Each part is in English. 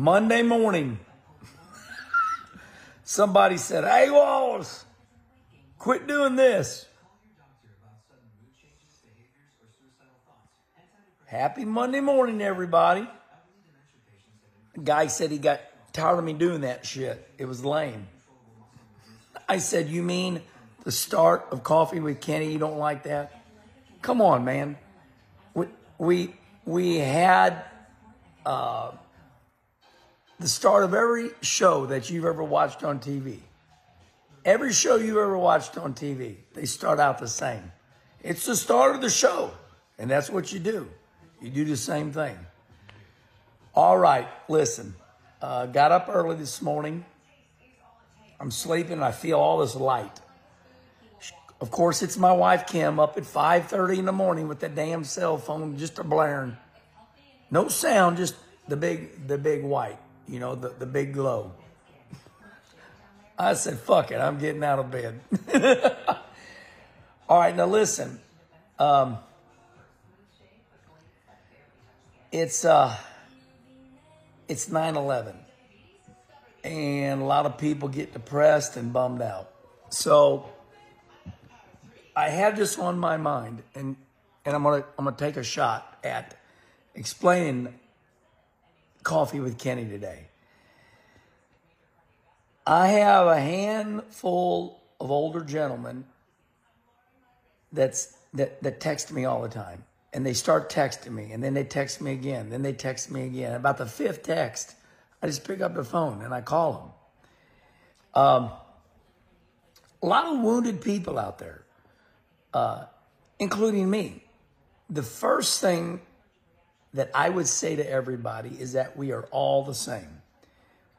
Monday morning, somebody said, Hey, Wallace, quit doing this. Happy Monday morning, everybody. Guy said he got tired of me doing that shit. It was lame. I said, You mean the start of Coffee with Kenny? You don't like that? Come on, man. We, we, we had uh, the start of every show that you've ever watched on TV. Every show you've ever watched on TV, they start out the same. It's the start of the show, and that's what you do. You do the same thing. All right, listen. Uh, got up early this morning. I'm sleeping. I feel all this light. Of course, it's my wife Kim up at 5:30 in the morning with that damn cell phone just a blaring. No sound, just the big, the big white. You know, the, the big glow. I said, "Fuck it, I'm getting out of bed." all right, now listen. Um, it's uh it's 9-11 and a lot of people get depressed and bummed out so i have this on my mind and and i'm gonna i'm gonna take a shot at explaining coffee with kenny today i have a handful of older gentlemen that's that that text me all the time and they start texting me, and then they text me again, then they text me again. About the fifth text, I just pick up the phone and I call them. Um, a lot of wounded people out there, uh, including me. The first thing that I would say to everybody is that we are all the same,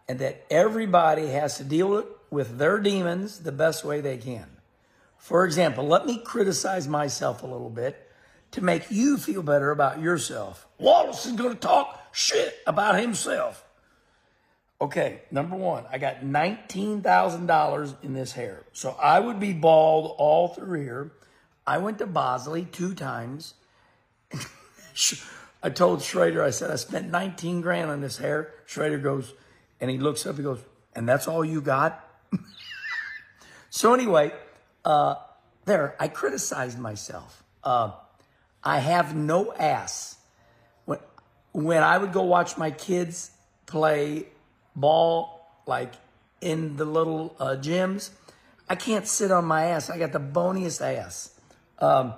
and that everybody has to deal with their demons the best way they can. For example, let me criticize myself a little bit to make you feel better about yourself. Wallace is going to talk shit about himself. Okay, number one, I got $19,000 in this hair. So I would be bald all through here. I went to Bosley two times. I told Schrader, I said, I spent 19 grand on this hair. Schrader goes, and he looks up, he goes, and that's all you got? so anyway, uh, there, I criticized myself. Uh, I have no ass. When, when I would go watch my kids play ball, like in the little uh, gyms, I can't sit on my ass. I got the boniest ass. Um,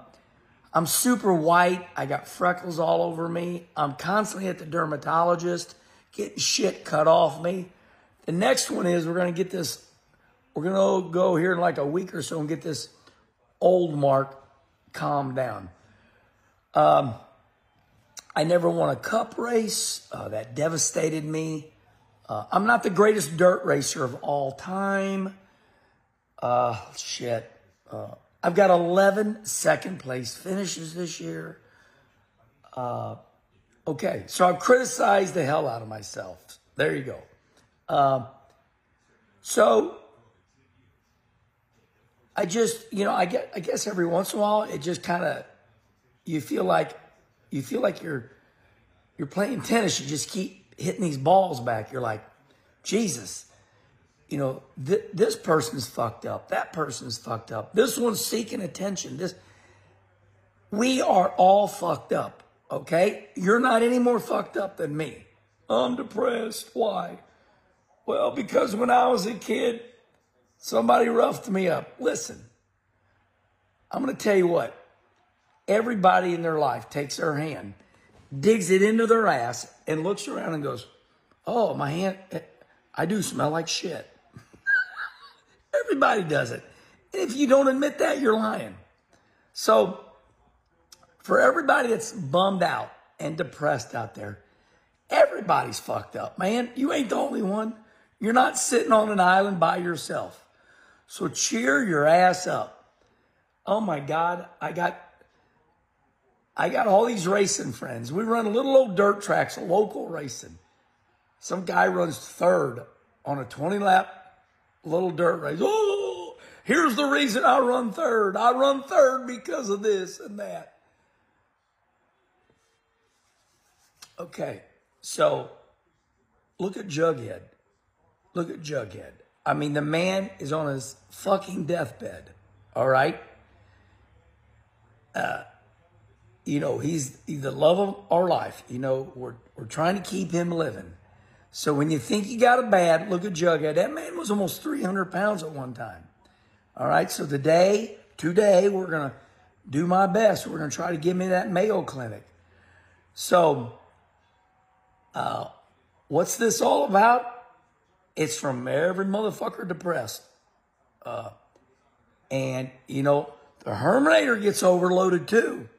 I'm super white. I got freckles all over me. I'm constantly at the dermatologist getting shit cut off me. The next one is we're going to get this, we're going to go here in like a week or so and get this old mark calmed down. Um, I never won a cup race. Uh, that devastated me. Uh, I'm not the greatest dirt racer of all time. Uh, shit. Uh, I've got 11 second place finishes this year. Uh, okay, so I've criticized the hell out of myself. There you go. Um, so I just, you know, I get, I guess every once in a while it just kind of you feel like you feel like you're you're playing tennis. You just keep hitting these balls back. You're like, Jesus, you know, th- this person's fucked up. That person's fucked up. This one's seeking attention. This, we are all fucked up. Okay, you're not any more fucked up than me. I'm depressed. Why? Well, because when I was a kid, somebody roughed me up. Listen, I'm going to tell you what everybody in their life takes their hand, digs it into their ass, and looks around and goes, Oh, my hand, eh, I do smell like shit. Everybody does it. And if you don't admit that, you're lying. So, for everybody that's bummed out and depressed out there, everybody's fucked up, man. You ain't the only one. You're not sitting on an island by yourself. So cheer your ass up. Oh my God, I got I got all these racing friends. We run little old dirt tracks, local racing. Some guy runs third on a 20 lap little dirt race. Oh, here's the reason I run third. I run third because of this and that. Okay, so look at Jughead. Look at Jughead. I mean, the man is on his fucking deathbed. All right. Uh, you know, he's, the love of our life. You know, we're, we're trying to keep him living. So when you think you got a bad, look at Jughead. That man was almost 300 pounds at one time. All right. So today, today, we're going to do my best. We're going to try to give me that Mayo Clinic. So, uh, what's this all about? It's from every motherfucker depressed. Uh, and, you know, the Herminator gets overloaded too.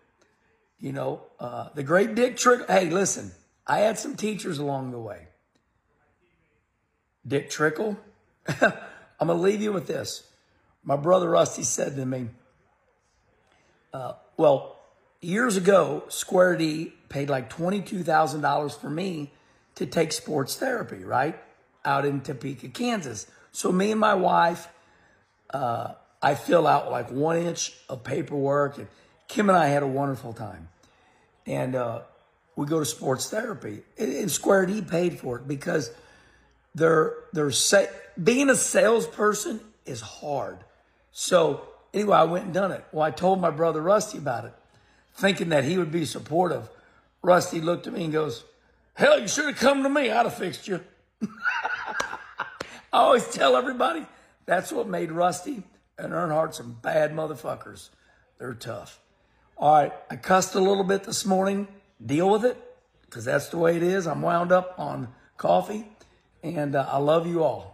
You know, uh, the great Dick trick. Hey, listen, I had some teachers along the way. Dick Trickle. I'm going to leave you with this. My brother Rusty said to me, uh, well, years ago, Square D paid like $22,000 for me to take sports therapy, right? Out in Topeka, Kansas. So me and my wife, uh, I fill out like one inch of paperwork and Kim and I had a wonderful time. And, uh, we go to sports therapy and Square D paid for it because they're, they're say, being a salesperson is hard. So anyway, I went and done it. Well, I told my brother Rusty about it, thinking that he would be supportive. Rusty looked at me and goes, hell, you should have come to me. I'd have fixed you. I always tell everybody that's what made Rusty and Earnhardt some bad motherfuckers. They're tough. All right, I cussed a little bit this morning. Deal with it because that's the way it is. I'm wound up on coffee and uh, I love you all.